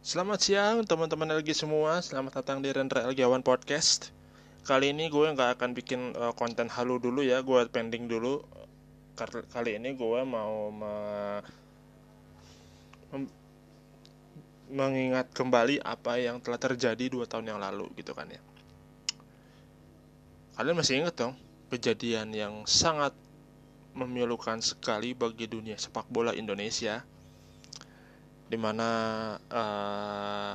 Selamat siang teman-teman LG semua, selamat datang di Rendra LG One Podcast. Kali ini gue nggak akan bikin uh, konten halu dulu ya, gue pending dulu. Kali ini gue mau me mengingat kembali apa yang telah terjadi dua tahun yang lalu gitu kan ya. Kalian masih inget dong kejadian yang sangat memilukan sekali bagi dunia sepak bola Indonesia di mana uh,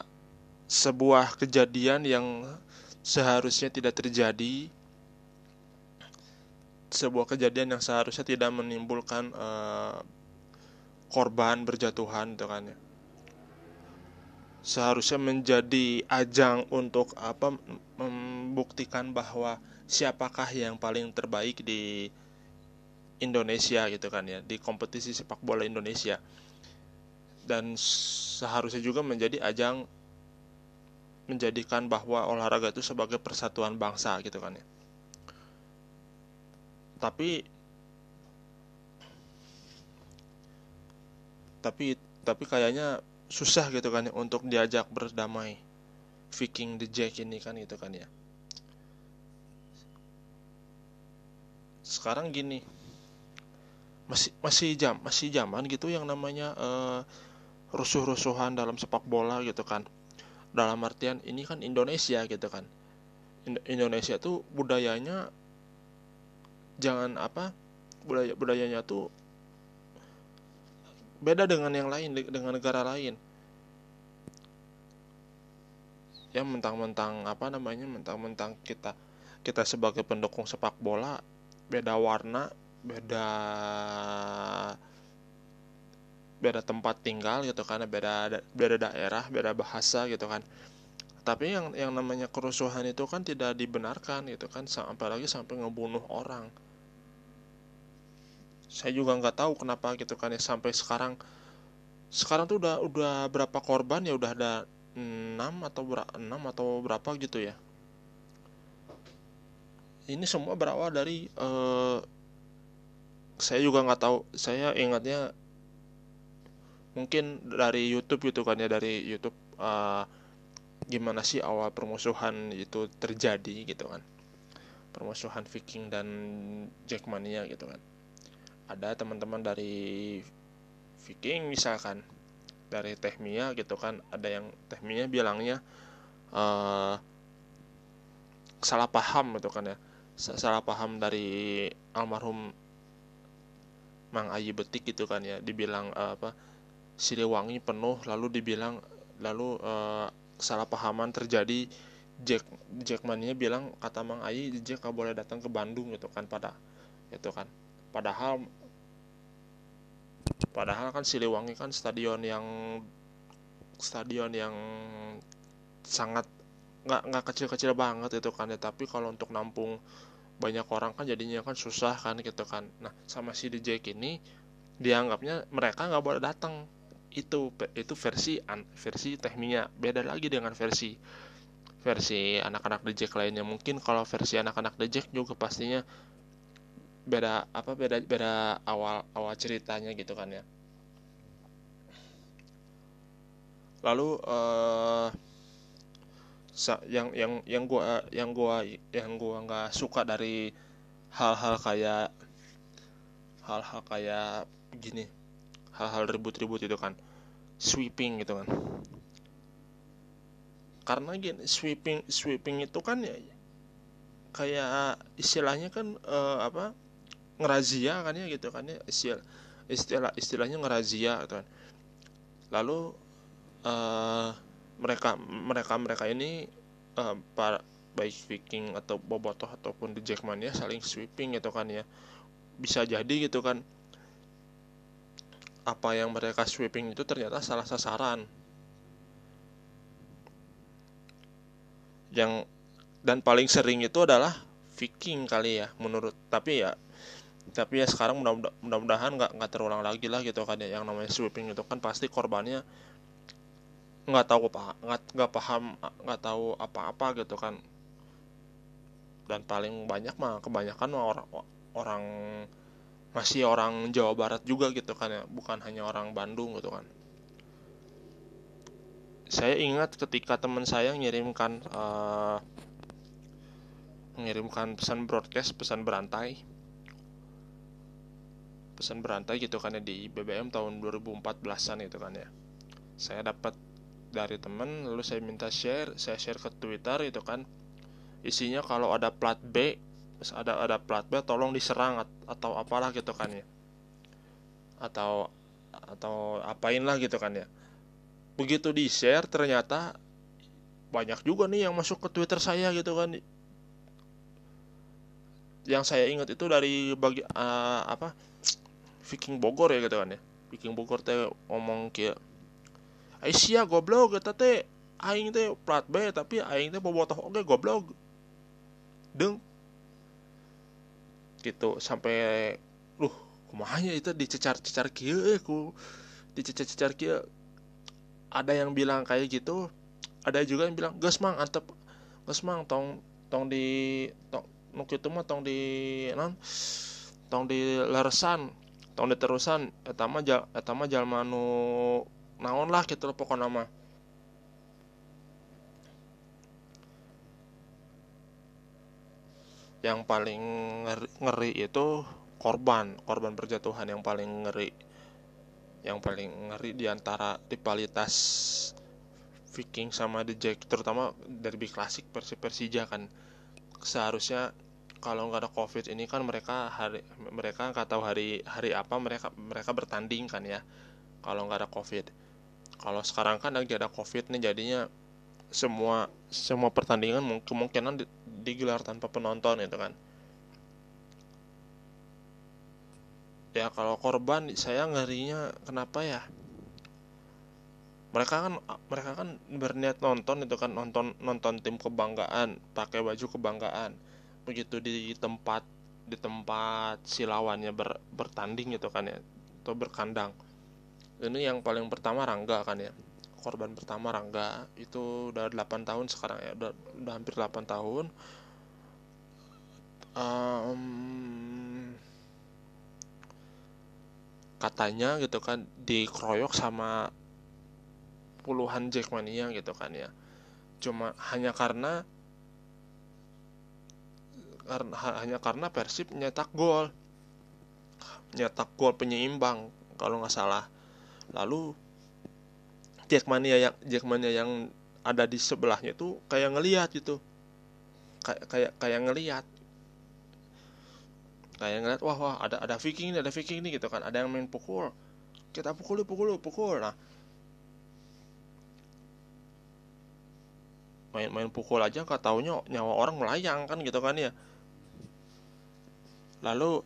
sebuah kejadian yang seharusnya tidak terjadi sebuah kejadian yang seharusnya tidak menimbulkan uh, korban berjatuhan gitu kan ya. Seharusnya menjadi ajang untuk apa membuktikan bahwa siapakah yang paling terbaik di Indonesia gitu kan ya di kompetisi sepak bola Indonesia dan seharusnya juga menjadi ajang menjadikan bahwa olahraga itu sebagai persatuan bangsa gitu kan ya. Tapi tapi tapi kayaknya susah gitu kan ya untuk diajak berdamai. Viking the Jack ini kan gitu kan ya. Sekarang gini. Masih masih jam masih zaman gitu yang namanya uh, rusuh-rusuhan dalam sepak bola gitu kan. Dalam artian ini kan Indonesia gitu kan. Indonesia tuh budayanya jangan apa budaya budayanya tuh beda dengan yang lain dengan negara lain. Ya mentang-mentang apa namanya mentang-mentang kita kita sebagai pendukung sepak bola beda warna beda beda tempat tinggal gitu kan beda beda daerah beda bahasa gitu kan. Tapi yang yang namanya kerusuhan itu kan tidak dibenarkan gitu kan apalagi sampai ngebunuh orang. Saya juga nggak tahu kenapa gitu kan ya sampai sekarang sekarang tuh udah udah berapa korban ya udah ada 6 atau ber 6 atau berapa gitu ya. Ini semua berawal dari uh, saya juga nggak tahu saya ingatnya mungkin dari YouTube gitu kan ya dari YouTube uh, gimana sih awal permusuhan itu terjadi gitu kan. Permusuhan Viking dan Jackmania gitu kan. Ada teman-teman dari Viking misalkan dari Tehmia gitu kan. Ada yang Tehmia bilangnya uh, salah paham gitu kan ya. Salah paham dari almarhum Mang Ayi Betik gitu kan ya. Dibilang uh, apa Siliwangi penuh lalu dibilang lalu uh, pahaman terjadi. Jack Jackmania bilang kata Mang Ayi Jack gak boleh datang ke Bandung gitu kan pada itu kan. Padahal padahal kan Siliwangi kan stadion yang stadion yang sangat nggak nggak kecil-kecil banget itu kan ya. Tapi kalau untuk nampung banyak orang kan jadinya kan susah kan gitu kan. Nah sama si Jack ini dianggapnya mereka nggak boleh datang itu itu versi versi tekniknya. Beda lagi dengan versi versi anak-anak The lainnya. Mungkin kalau versi anak-anak The juga pastinya beda apa beda beda awal awal ceritanya gitu kan ya. Lalu uh, yang yang yang gua yang gua yang gua nggak suka dari hal-hal kayak hal-hal kayak gini. Hal-hal ribut-ribut itu kan sweeping gitu kan. Karena gini sweeping sweeping itu kan ya kayak istilahnya kan uh, apa ngerazia kan ya gitu kan ya istilah istilah istilahnya ngerazia gitu kan. Lalu uh, mereka mereka mereka ini uh, para baik Viking atau Bobotoh ataupun di Jackmania saling sweeping gitu kan ya. Bisa jadi gitu kan apa yang mereka sweeping itu ternyata salah sasaran. Yang dan paling sering itu adalah Viking kali ya menurut tapi ya tapi ya sekarang mudah-mudahan nggak nggak terulang lagi lah gitu kan ya yang namanya sweeping itu kan pasti korbannya nggak tahu apa nggak nggak paham nggak tahu apa-apa gitu kan. Dan paling banyak mah kebanyakan orang orang masih orang Jawa Barat juga gitu kan ya bukan hanya orang Bandung gitu kan. Saya ingat ketika teman saya mengirimkan uh, mengirimkan pesan broadcast pesan berantai. Pesan berantai gitu kan ya di BBM tahun 2014an itu kan ya. Saya dapat dari temen lalu saya minta share saya share ke Twitter itu kan. Isinya kalau ada plat B ada ada plat B tolong diserang atau apalah gitu kan ya. Atau atau apain lah gitu kan ya. Begitu di share ternyata banyak juga nih yang masuk ke Twitter saya gitu kan. Yang saya ingat itu dari bagi uh, apa Viking Bogor ya gitu kan ya. Viking Bogor teh ngomong kia Aisyah goblok kita teh aing teh plat B tapi aing teh bobotoh oke goblok. Deng gitu sampai luh kumahnya itu dicecar-cecar kia eh ku dicecar-cecar kia ada yang bilang kayak gitu ada juga yang bilang gas mang antep gas mang tong tong di tong nuk itu mah tong di non tong di leresan tahun diterusan etama jal etama jalma nu naon lah gitu pokok nama yang paling ngeri, itu korban korban perjatuhan yang paling ngeri yang paling ngeri di antara rivalitas Viking sama The Jack terutama derby klasik Persib Persija kan. Seharusnya kalau nggak ada covid ini kan mereka hari mereka nggak tahu hari hari apa mereka mereka bertanding kan ya kalau nggak ada covid. Kalau sekarang kan lagi ada covid nih jadinya semua semua pertandingan kemungkinan digelar tanpa penonton itu kan ya kalau korban saya ngerinya kenapa ya? Mereka kan mereka kan berniat nonton itu kan nonton nonton tim kebanggaan pakai baju kebanggaan. Begitu di tempat di tempat si lawannya ber, bertanding gitu kan ya atau berkandang. Ini yang paling pertama Rangga kan ya. Korban pertama Rangga itu udah 8 tahun sekarang ya udah, udah hampir 8 tahun. Um, katanya gitu kan dikeroyok sama puluhan Jackmania gitu kan ya. Cuma hanya karena karena hanya karena Persib nyetak gol. Nyetak gol penyeimbang kalau nggak salah. Lalu Jackmania yang Jackmania yang ada di sebelahnya itu kayak ngelihat gitu. Kayak kayak kayak ngelihat kayak ngeliat wah wah ada ada Viking ini ada Viking ini gitu kan. Ada yang main pukul. Kita pukul pukul pukul. Nah. Main main pukul aja nggak taunya nyawa orang melayang kan gitu kan ya. Lalu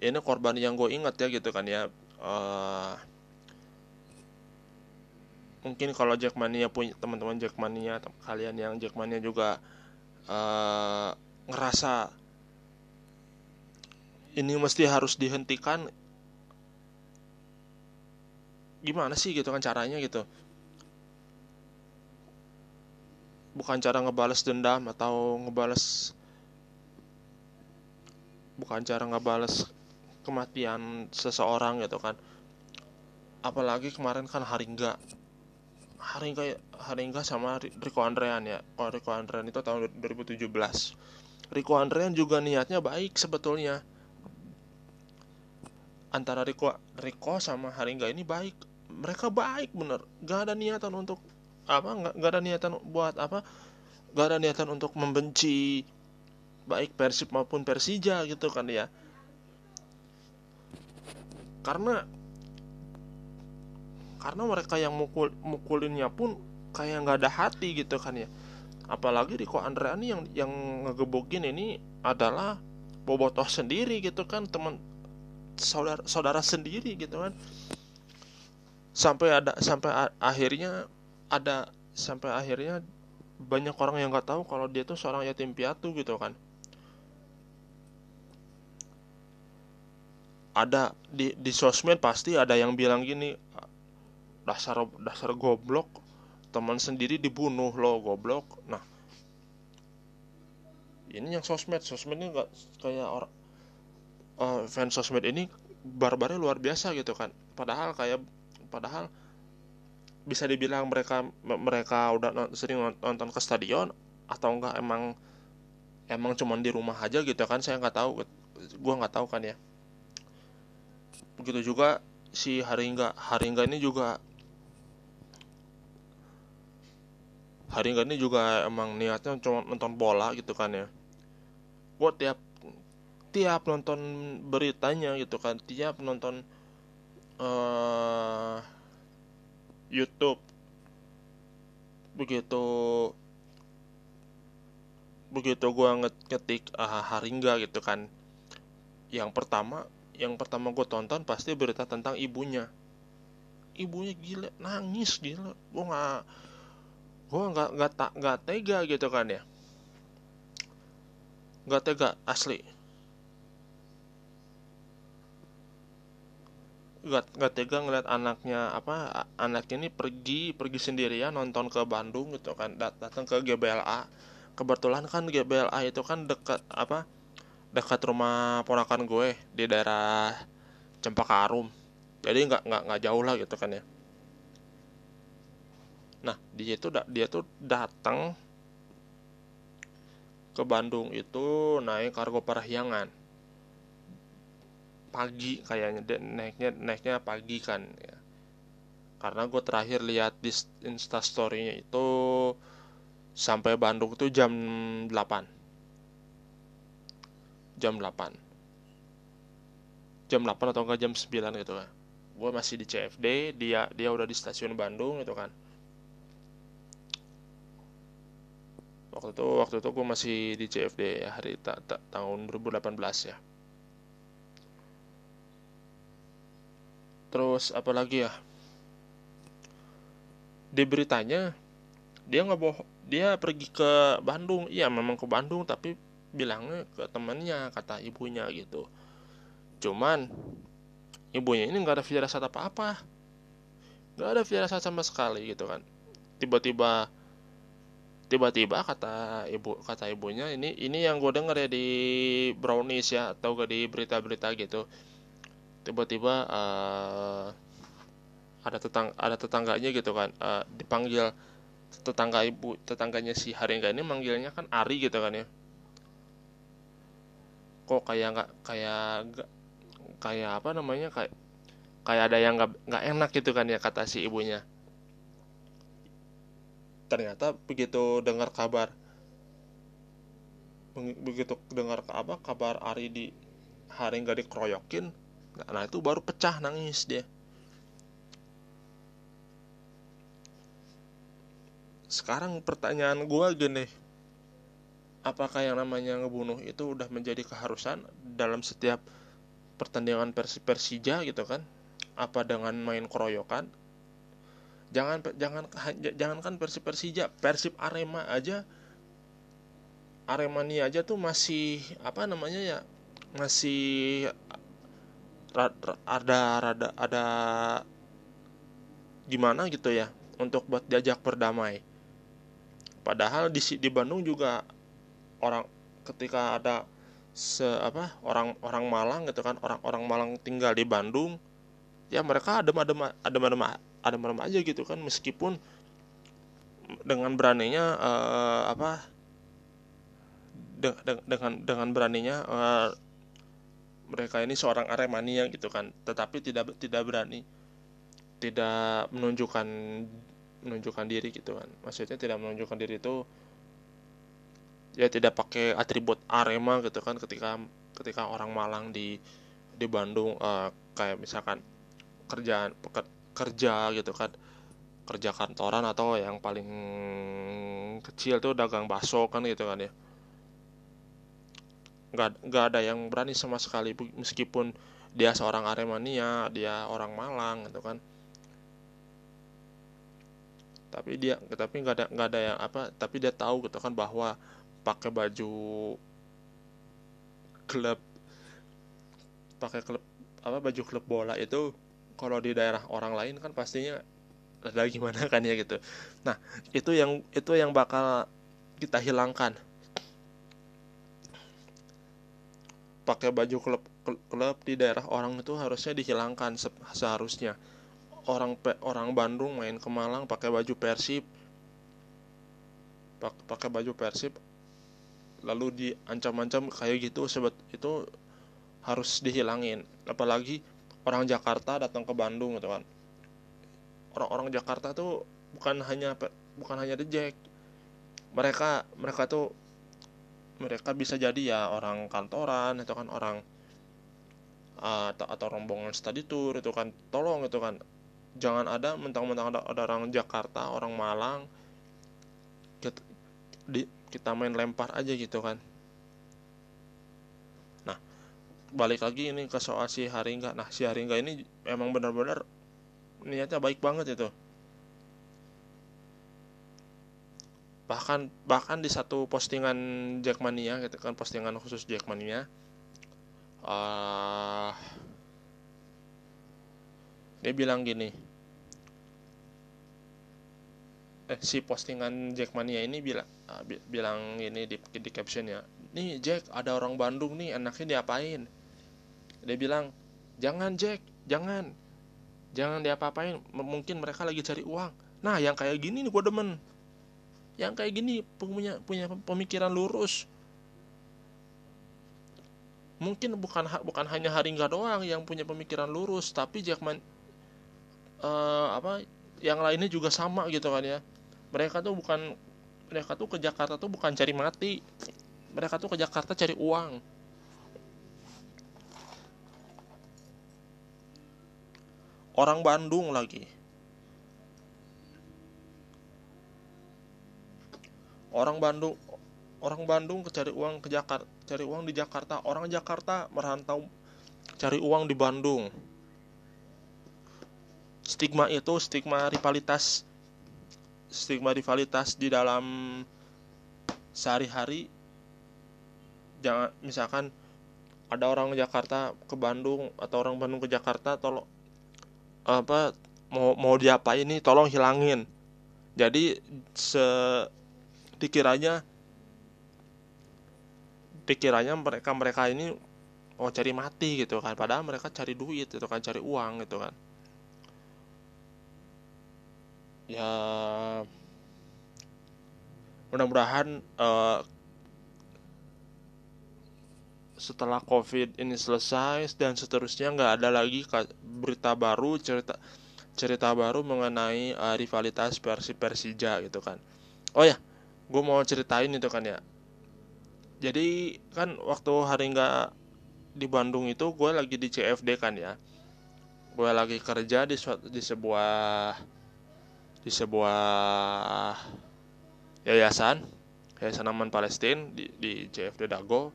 ini korban yang gue ingat ya gitu kan ya. Uh, mungkin kalau Jackmania punya teman-teman Jackmania kalian yang Jackmania juga uh, ngerasa ini mesti harus dihentikan gimana sih gitu kan caranya gitu? Bukan cara ngebales dendam atau ngebales bukan cara ngebales kematian seseorang gitu kan. Apalagi kemarin kan Haringga. Haringga Haringga sama Rico Andrean ya. Kalau Rico Andrean itu tahun 2017 Rico Andrean juga niatnya baik sebetulnya. Antara Rico Rico sama Haringga ini baik. Mereka baik bener. Gak ada niatan untuk apa nggak gak ada niatan buat apa gak ada niatan untuk membenci baik Persib maupun Persija gitu kan ya. Karena karena mereka yang mukul mukulinnya pun kayak nggak ada hati gitu kan ya apalagi Riko Andreani yang yang ngegebokin ini adalah bobotoh sendiri gitu kan teman saudara saudara sendiri gitu kan. Sampai ada sampai akhirnya ada sampai akhirnya banyak orang yang nggak tahu kalau dia tuh seorang yatim piatu gitu kan. Ada di di sosmed pasti ada yang bilang gini dasar dasar goblok teman sendiri dibunuh lo goblok. Nah ini yang sosmed. Sosmed ini nggak kayak orang uh, fans sosmed ini barbarnya luar biasa gitu kan. Padahal kayak padahal bisa dibilang mereka mereka udah sering nonton ke stadion atau enggak emang emang cuman di rumah aja gitu kan saya nggak tahu. Gue nggak tahu kan ya. Begitu juga si Haringga. Haringga ini juga Haringga ini juga emang niatnya cuma nonton bola gitu kan ya. Gue tiap tiap nonton beritanya gitu kan tiap nonton uh, YouTube. Begitu begitu gua ngetik uh, Haringga gitu kan. Yang pertama yang pertama gue tonton pasti berita tentang ibunya. Ibunya gila nangis gila. Gue nggak gue nggak nggak tak nggak tega gitu kan ya. Nggak tega asli. Gak, gak tega ngeliat anaknya apa anaknya ini pergi pergi sendirian nonton ke Bandung gitu kan. Dat datang ke GBLA kebetulan kan GBLA itu kan dekat apa dekat rumah ponakan gue di daerah Cempaka Arum jadi nggak nggak nggak jauh lah gitu kan ya nah dia itu dia tuh datang ke Bandung itu naik kargo parahyangan pagi kayaknya dan naiknya naiknya pagi kan ya. Karena gue terakhir lihat di instastorynya itu sampai Bandung tuh jam 8 jam 8 jam 8 atau enggak jam 9 gitu kan. Gue masih di CFD dia dia udah di stasiun Bandung gitu kan waktu itu waktu itu gue masih di CFD ya hari ta, ta, tahun 2018 ya. Terus apalagi ya? Di beritanya dia nggak boh dia pergi ke Bandung. Iya memang ke Bandung tapi bilangnya ke temannya kata ibunya gitu. Cuman ibunya ini nggak ada firasat apa apa nggak ada firasat sama sekali gitu kan. Tiba-tiba tiba-tiba kata ibu kata ibunya ini ini yang gue denger ya di brownies ya atau gak di berita-berita gitu. Tiba-tiba uh, ada tetang ada tetangganya gitu kan uh, dipanggil tetangga ibu tetangganya si Haringga ini manggilnya kan Ari gitu kan ya. Kok kayak nggak kayak gak, kayak apa namanya kayak kayak ada yang nggak nggak enak gitu kan ya kata si ibunya ternyata begitu dengar kabar begitu dengar apa kabar Ari di Haringga dikeroyokin nah itu baru pecah nangis dia. Sekarang pertanyaan gue gini apakah yang namanya ngebunuh itu udah menjadi keharusan dalam setiap pertandingan Persi Persija gitu kan? Apa dengan main keroyokan jangan jangan jangan kan Persib Persija Persib Arema aja. Aremania aja tuh masih apa namanya ya masih ada rada ada gimana gitu ya untuk buat diajak berdamai padahal di di Bandung juga orang ketika ada se apa orang orang Malang gitu kan orang orang Malang tinggal di Bandung ya mereka adem adem adem adem adem adem aja gitu kan meskipun dengan beraninya uh, apa de, de, dengan dengan beraninya uh, mereka ini seorang Aremania gitu kan tetapi tidak tidak berani tidak menunjukkan menunjukkan diri gitu kan. Maksudnya tidak menunjukkan diri itu ya tidak pakai atribut Arema gitu kan ketika ketika orang Malang di di Bandung uh, kayak misalkan kerjaan kerja gitu kan. Kerja kantoran atau yang paling kecil tuh dagang bakso kan gitu kan ya. Nggak nggak ada yang berani sama sekali meskipun dia seorang Aremania dia orang Malang gitu kan. Tapi dia tapi nggak ada nggak ada yang apa tapi dia tahu gitu kan bahwa pakai baju klub pakai klub apa baju klub bola itu kalau di daerah orang lain kan pastinya ada gimana kan ya gitu. Nah itu yang itu yang bakal kita hilangkan. Pakai baju klub klub di daerah orang itu harusnya dihilangkan seharusnya. Orang orang Bandung main ke Malang pakai baju Persib. Pakai baju Persib lalu diancam-ancam kayak gitu sebet itu harus dihilangin. Apalagi orang Jakarta datang ke Bandung gitu kan. Orang-orang Jakarta tuh bukan hanya bukan hanya Jack mereka mereka tuh mereka bisa jadi ya orang kantoran itu kan orang atau, atau rombongan study tour itu kan. Tolong itu kan. Jangan ada mentang-mentang ada, ada orang Jakarta orang Malang kita, di, kita main lempar aja gitu kan nah balik lagi ini ke soal si Haringga. Nah si Haringga ini emang benar-benar niatnya baik banget itu. Bahkan bahkan di satu postingan Jackmania gitu kan postingan khusus Jackmania uh, dia bilang gini eh si postingan Jackmania ini bilang uh, bi bilang ini di, di caption ya nih Jack ada orang Bandung nih enaknya diapain dia bilang jangan Jack jangan. Jangan diapa-apain mungkin mereka lagi cari uang. Nah yang kayak gini nih gue demen. Yang kayak gini punya punya pemikiran lurus. Mungkin bukan bukan hanya Haringga doang yang punya pemikiran lurus tapi Jackman uh, apa yang lainnya juga sama gitu kan ya. Mereka tuh bukan mereka tuh ke Jakarta tuh bukan cari mati. Mereka tuh ke Jakarta cari uang orang Bandung lagi. Orang Bandung orang Bandung cari uang ke Jakarta cari uang di Jakarta. Orang Jakarta merantau cari uang di Bandung. Stigma itu stigma rivalitas stigma rivalitas di dalam sehari-hari. Jangan misalkan ada orang Jakarta ke Bandung atau orang Bandung ke Jakarta tolong apa mau mau diapain nih tolong hilangin. Jadi se dikiranya pikirannya mereka mereka ini mau cari mati gitu kan. Padahal mereka cari duit gitu kan cari uang gitu kan. Ya mudah-mudahan uh, setelah covid ini selesai dan seterusnya nggak ada lagi berita baru cerita cerita baru mengenai uh, rivalitas Persib Persija gitu kan. Oh ya gue mau ceritain itu kan ya. Jadi kan waktu hari nggak di Bandung itu gue lagi di CFD kan ya. Gue lagi kerja di di sebuah di sebuah yayasan yayasan aman Palestina di, di CFD Dago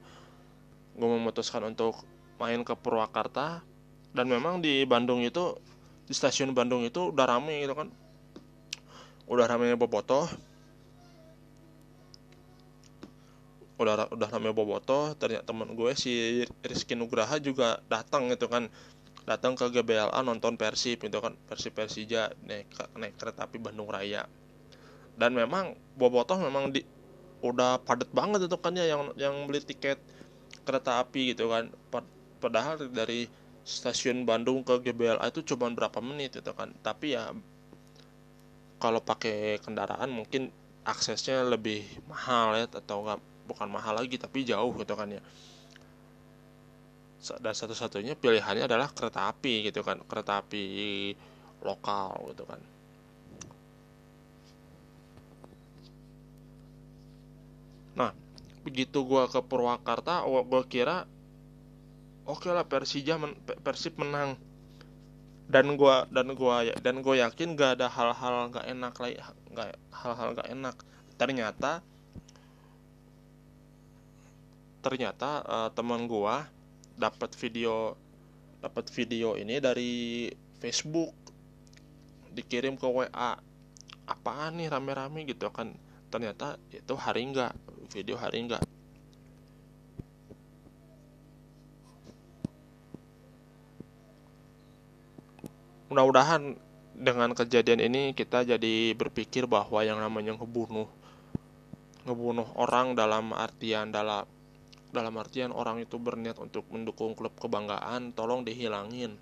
gue memutuskan untuk main ke Purwakarta. Dan memang di Bandung itu di stasiun Bandung itu udah rame gitu kan. Udah ramenya bobotoh. Udah udah namanya boboto ternyata temen gue si Rizky Nugraha juga datang gitu kan. Datang ke GBLA nonton Persib gitu kan. Persib Persija naik naik kereta api Bandung Raya. Dan memang bobotoh memang di udah padat banget itu kan ya yang yang beli tiket kereta api gitu kan. Padahal dari stasiun Bandung ke GBLA itu cuma berapa menit itu kan. Tapi ya kalau pakai kendaraan mungkin aksesnya lebih mahal ya atau enggak bukan mahal lagi tapi jauh gitu kan ya. Dan satu-satunya pilihannya adalah kereta api gitu kan kereta api lokal gitu kan. Nah begitu gua ke Purwakarta gua kira oke okay lah Persija men, Persib menang. Dan gua dan gua ya, dan gue yakin gak ada hal-hal nggak enak lagi nggak hal-hal nggak enak. Ternyata ternyata uh, teman gua dapat video dapat video ini dari Facebook dikirim ke WA apaan nih rame-rame? Gitu kan. Ternyata itu hari enggak video hari enggak mudah-mudahan dengan kejadian ini kita jadi berpikir bahwa yang namanya ngebunuh ngebunuh orang dalam artian dalam dalam artian orang itu berniat untuk mendukung klub kebanggaan tolong dihilangin.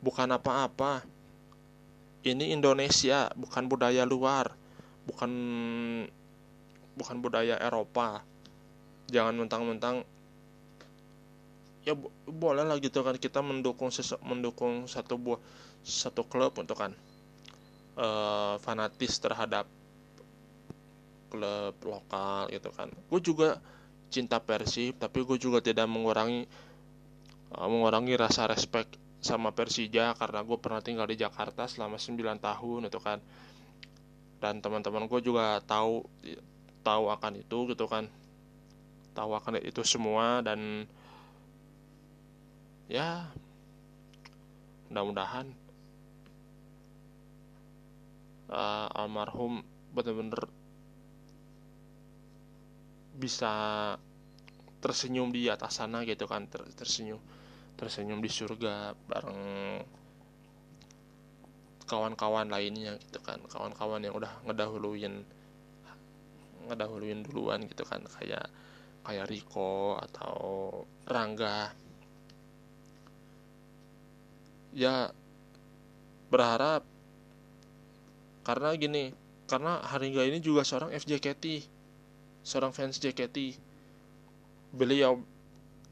Bukan apa-apa. Ini Indonesia bukan budaya luar bukan bukan budaya Eropa. Jangan mentang-mentang ya boleh lah gitu kan kita mendukung mendukung satu buah satu klub untuk kan. Uh, fanatis terhadap klub lokal gitu kan. Gue juga cinta Persib tapi gue juga tidak mengurangi uh, mengurangi rasa respect sama Persija karena gue pernah tinggal di Jakarta selama 9 tahun itu kan. Dan teman-teman gue juga tahu tahu akan itu gitu kan. Tahu akan itu semua dan ya mudah-mudahan uh, almarhum benar-benar bisa tersenyum di atas sana gitu kan ter tersenyum tersenyum di surga bareng kawan-kawan lainnya gitu kan kawan-kawan yang udah ngedahuluin ngedahuluin duluan gitu kan kayak kayak Riko atau Rangga. Ya berharap karena gini karena Haringga ini juga seorang FJKT seorang fans JKT beliau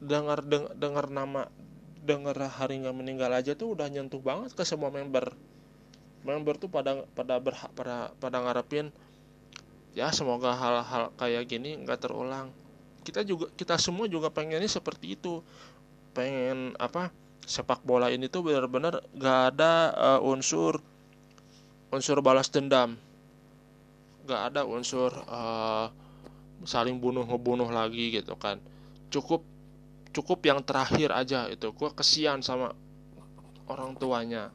dengar dengar nama dengar Haringga meninggal aja tuh udah nyentuh banget ke semua member. Member tuh pada pada berhak pada pada ngarepin ya semoga hal-hal kayak gini nggak terulang. Kita juga kita semua juga pengennya seperti itu. Pengen apa sepak bola ini tuh benar-benar gak ada uh, unsur unsur balas dendam. Gak ada unsur uh, saling bunuh ngebunuh lagi gitu kan. Cukup cukup yang terakhir aja itu. Gue kesian sama orang tuanya.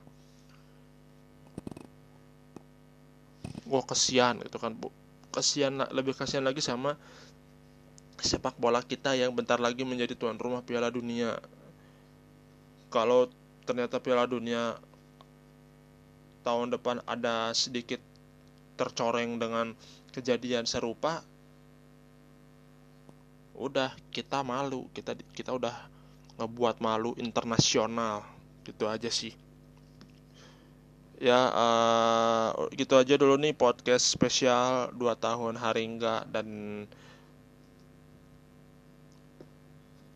Gue kesian gitu kan kesian lebih kesian lagi sama sepak bola kita yang bentar lagi menjadi tuan rumah Piala Dunia. Kalau ternyata Piala Dunia tahun depan ada sedikit tercoreng dengan kejadian serupa udah kita malu kita kita udah ngebuat malu internasional. Gitu aja sih ya uh, gitu aja dulu nih podcast spesial 2 tahun Haringga dan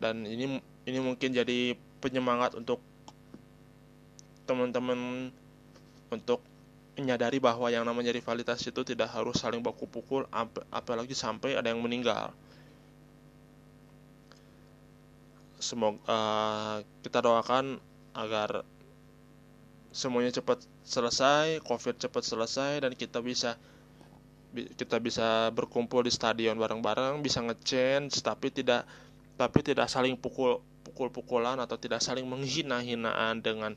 dan ini ini mungkin jadi penyemangat untuk teman-teman untuk menyadari bahwa yang namanya rivalitas itu tidak harus saling baku pukul ap apalagi sampai ada yang meninggal. Semoga uh, kita doakan agar semuanya cepat selesai, COVID cepat selesai dan kita bisa kita bisa berkumpul di stadion bareng-bareng, bisa ngechance tapi tidak tapi tidak saling pukul pukul-pukulan atau tidak saling menghina-hinaan dengan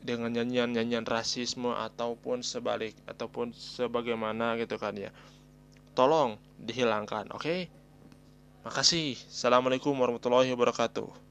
dengan nyanyian-nyanyian rasisme ataupun sebalik ataupun sebagaimana gitu kan ya. Tolong dihilangkan, oke? Okay? Makasih. Assalamualaikum warahmatullahi wabarakatuh.